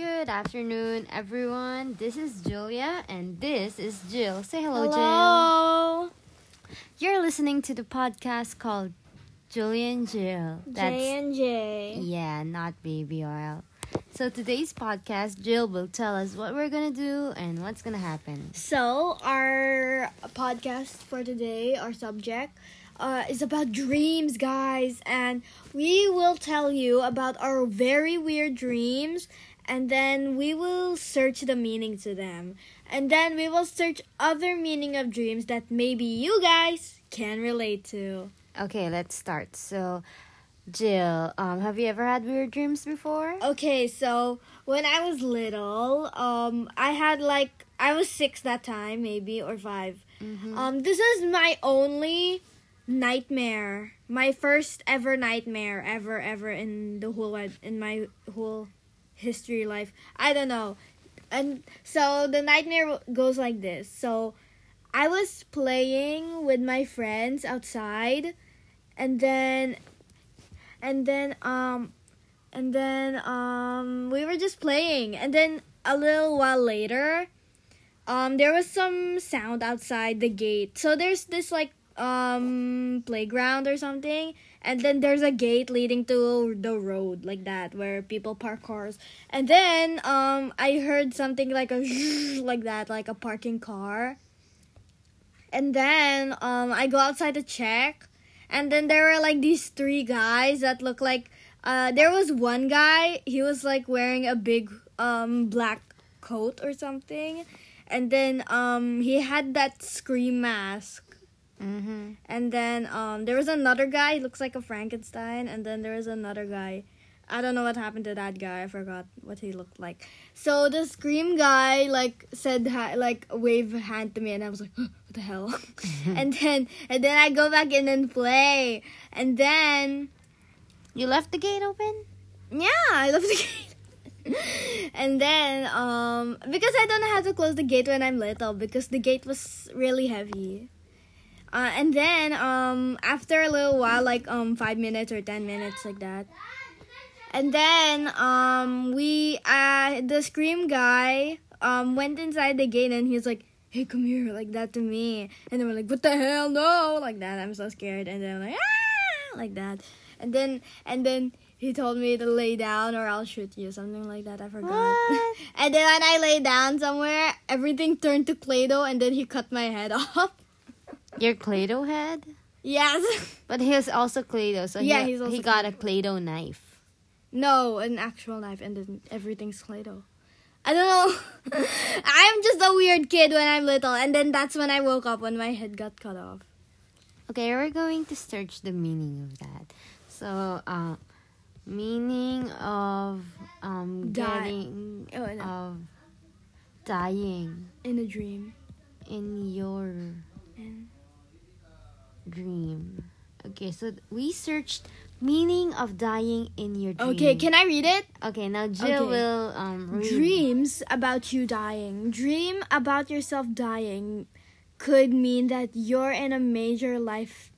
Good afternoon, everyone. This is Julia, and this is Jill. Say hello, Jill. Hello. You're listening to the podcast called Julia and Jill. J and J. yeah, not baby oil. So today's podcast, Jill will tell us what we're gonna do and what's gonna happen. So our podcast for today, our subject, uh, is about dreams, guys, and we will tell you about our very weird dreams, and then we will search the meaning to them, and then we will search other meaning of dreams that maybe you guys can relate to. Okay, let's start. So, Jill, um, have you ever had weird dreams before? Okay, so when I was little, um, I had like I was six that time, maybe or 5 Mhm. Um, this is my only nightmare, my first ever nightmare ever ever in the whole in my whole history life. I don't know, and so the nightmare goes like this. So I was playing with my friends outside, and then, and then um and then um we were just playing and then a little while later um there was some sound outside the gate so there's this like um playground or something and then there's a gate leading to the road like that where people park cars. And then um i heard something like a like that like a parking car. And then um i go outside to check. And then there were like these three guys that look like uh there was one guy he was like wearing a big um black coat or something. And then um he had that scream mask Mm-hmm. and then um there was another guy he looks like a frankenstein and then there was another guy i don't know what happened to that guy i forgot what he looked like so the scream guy like said ha- like wave a hand to me and i was like what the hell and then and then i go back in and play and then You left the gate open? yeah, I left the gate. and then, um, because I don't know how to close the gate when I'm little, because the gate was really heavy. Uh, and then, um, after a little while, like um, five minutes or ten minutes, like that. And then, um, we, uh, the scream guy, um, went inside the gate and he was like, "Hey, come here," like that to me. And then we're like, "What the hell? No!" Like that. I'm so scared. And then like, ah, like that. And then, and then he told me to lay down or I'll shoot you, something like that. I forgot. And then when I lay down somewhere, everything turned to Play-Doh, and then he cut my head off. Your Play-Doh head? yes. But he was also Play-Doh, so Yeah, he, he's also he got a Play-Doh knife. no, an actual knife, and then everything's Play-Doh. I don't know. I'm just a weird kid when I'm little, and then that's when I woke up when my head got cut off. Okay, we're going to search the meaning of that. So, uh, meaning of um getting Oh, no. of dying In a dream. in your And dream. Okay, so we searched meaning of dying in your dream. okay, can I read it? Okay, now Jill Okay. will um read. Dreams about you dying. Dream about yourself dying could mean that you're in a major life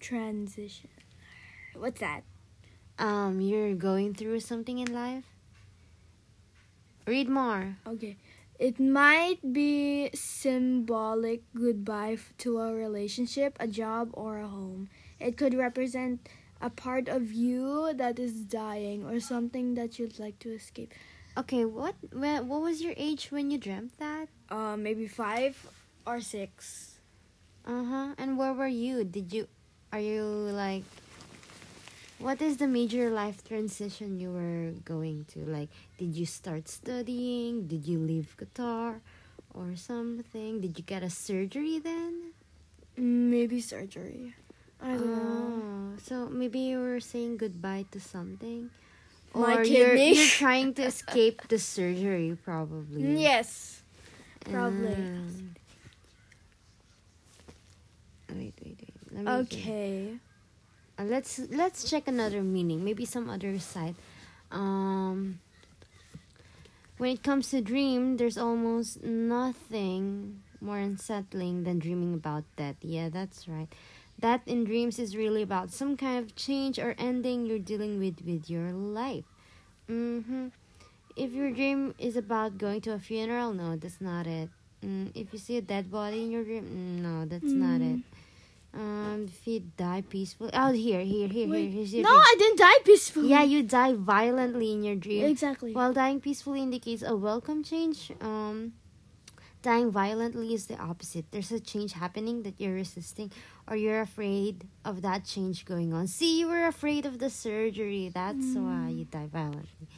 transition. What's that? Um, you're going through something in life. Read more. Okay. It might be symbolic goodbye to a relationship, a job, or a home. It could represent a part of you that is dying or something that you'd like to escape. Okay, what when, what was your age when you dreamt that? Uh, maybe five or six. Uh huh. And where were you? Did you are you like what is the major life transition you were going to? Like did you start studying? Did you leave qatar or something? Did you get a surgery then? Maybe surgery. I don't know. Oh, so maybe you were saying goodbye to something. My or you're, you're trying to escape the surgery probably. Yes. probably. Um, wait, wait, wait. Let me see. Okay. Uh, let's let's check another meaning. Maybe some other side. Um, when it comes to dream, there's almost nothing more unsettling than dreaming about death. Yeah, that's right. That in dreams is really about some kind of change or ending you're dealing with with your life. Mm-hmm. if your dream is about going to a funeral, no, that's not it. Mm, if you see a dead body in your dream, mm, no, that's not it. Um, if you die peacefully, oh, here, here, here, Wait, here, here's your no, dream. I didn't die peacefully. Yeah, you die violently in your dream. exactly. While dying peacefully indicates a welcome change, um, dying violently is the opposite. There's a change happening that you're resisting, or you're afraid of that change going on. See, you were afraid of the surgery. That's why you die violently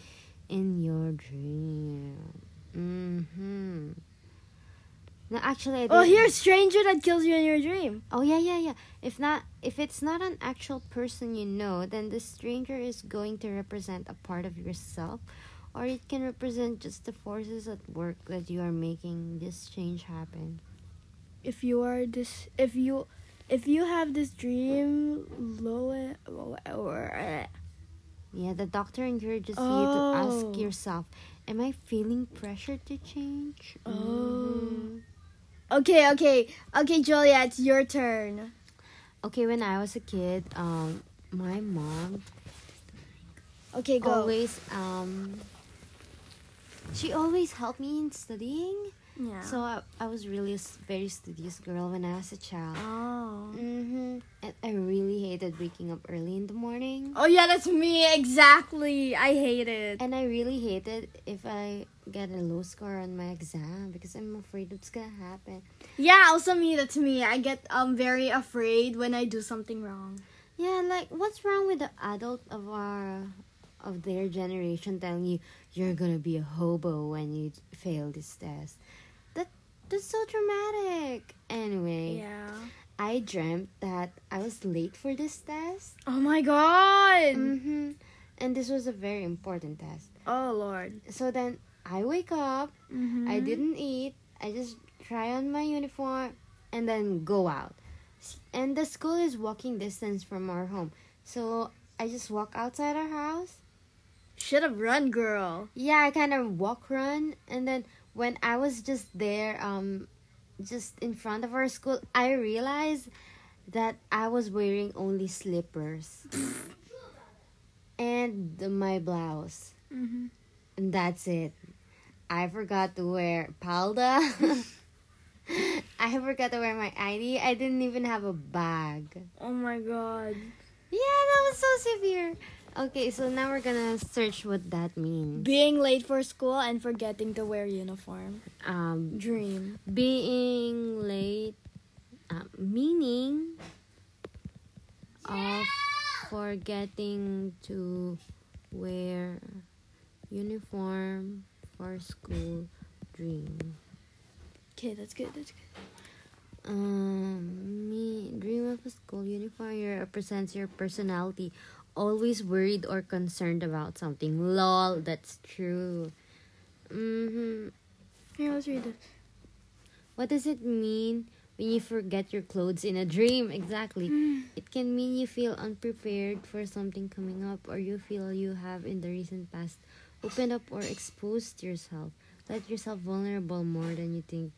in your dream. Mm-hmm. No, actually, I oh, didn't- here's stranger that kills you in your dream. Oh yeah, yeah, yeah. If not, if it's not an actual person you know, then the stranger is going to represent a part of yourself, or it can represent just the forces at work that you are making this change happen. If you are this, if you, if you have this dream, low or Yeah, the doctor encourages you to Oh. ask yourself, "Am I feeling pressure to change?" Oh. Mhm. Okay, okay, okay, Julia, it's your turn. Okay, when I was a kid, um, my mom Okay, go. always um, she always helped me in studying. Yeah. So I, I was really a very studious girl when I was a child. oh. Mm-hmm. And I really hated waking up early in the morning. Oh yeah, that's me exactly. I hate it. And I really hated if I get a low score on my exam because I'm afraid it's gonna happen. Yeah, also me. That's me. I get um very afraid when I do something wrong. Yeah, like what's wrong with the adult of our of their generation telling you you're gonna be a hobo when you fail this test? That that's so dramatic. Anyway, Yeah. I dreamt that I was late for this test. Oh my god. Mm-hmm. And this was a very important test. Oh lord. So then I wake up, Mm-hmm. I didn't eat, I just try on my uniform and then go out. And the school is walking distance from our home. So I just walk outside our house. Should have run, girl. Yeah, I kind of walk run and then when I was just there um just in front of our school, I realized that I was wearing only slippers and my blouse. Mm-hmm. And that's it. I forgot to wear palda. I forgot to wear my ID. I didn't even have a bag. Oh my god. Yeah, that was so severe. Okay, so now we're gonna search what that means. Being late for school and forgetting to wear uniform. Um, Dream. being late, uh, meaning of forgetting to wear uniform for school dream. Okay, that's good. That's good. Um, me dream of a school uniform represents your personality. Always worried or concerned about something. Lol, that's true. Mm-hmm. Here, let's read it. What does it mean when you forget your clothes in a dream? Exactly. It can mean you feel unprepared for something coming up, or you feel you have in the recent past opened up or exposed yourself. Let yourself vulnerable more than you think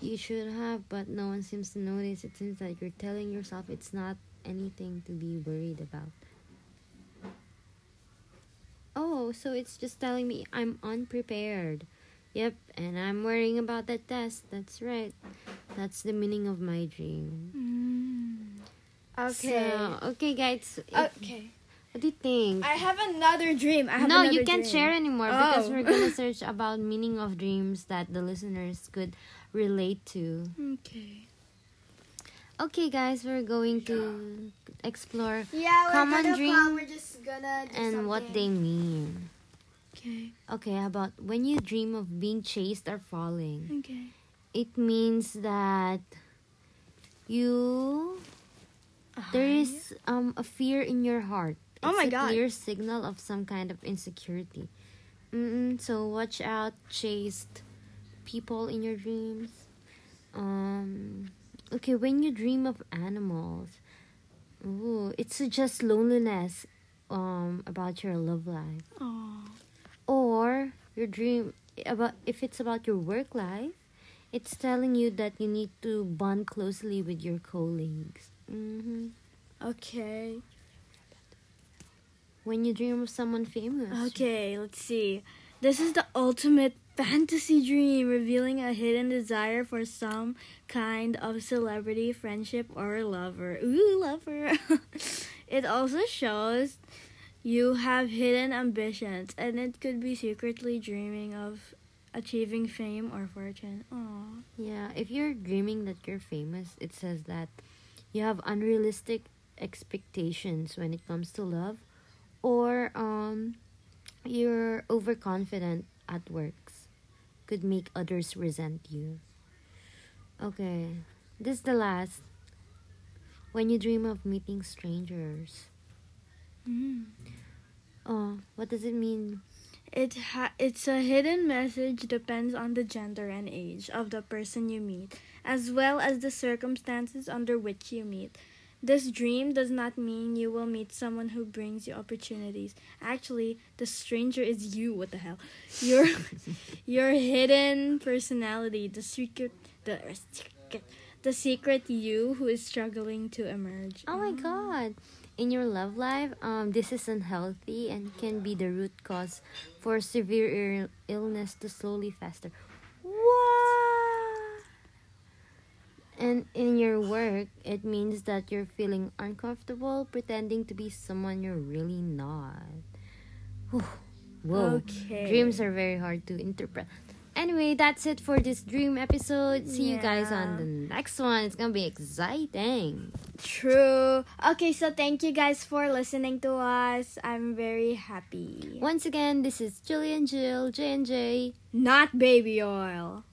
you should have, but no one seems to notice. It seems like you're telling yourself it's not anything to be worried about. So it's just telling me I'm unprepared. Yep, and I'm worrying about that test. That's right. That's the meaning of my dream. Mm. Okay. So, okay, guys. okay. what do you think? I have another dream. I have no, another you can't dream. share anymore because Oh. we're gonna search about meaning of dreams that the listeners could relate to. Okay. Okay, guys, we're going to explore Yeah, Common gonna dream come, We're just gonna do and what they mean. Okay. Okay, how about when you dream of being chased or falling? Okay. It means that you there is um a fear in your heart. Oh It's my a God. clear signal of some kind of insecurity. Mm-mm, so watch out, chased people in your dreams. Um, okay, when you dream of animals, ooh, it suggests loneliness. Um, about your love life, Oh. or your dream about if it's about your work life, it's telling you that you need to bond closely with your colleagues. hmm Okay. When you dream of someone famous, Okay. Let's see. This is the ultimate fantasy dream, revealing a hidden desire for some kind of celebrity, friendship, or lover. Ooh, lover. it also shows you have hidden ambitions, and it could be secretly dreaming of achieving fame or fortune. Aww. Yeah, if you're dreaming that you're famous, it says that you have unrealistic expectations when it comes to love, or um, you're overconfident at works. Could make others resent you. Okay, this is the last. When you dream of meeting strangers. Mm. Oh, what does it mean? It ha- it's a hidden message depends on the gender and age of the person you meet, as well as the circumstances under which you meet. This dream does not mean you will meet someone who brings you opportunities. Actually, the stranger is you. What the hell? Your your hidden personality, the secret the secret, the secret you who is struggling to emerge. Oh my god. In your love life, um, this is unhealthy and can be the root cause for severe Ill- illness to slowly fester. And in your work, it means that you're feeling uncomfortable pretending to be someone you're really not. Whew. Whoa. Okay. Dreams are very hard to interpret. Anyway, that's it for this dream episode. See you guys on the next one. It's gonna be exciting. True. Okay, so thank you guys for listening to us. I'm very happy. Once again, this is Julia and Jill, J and J. Not baby oil.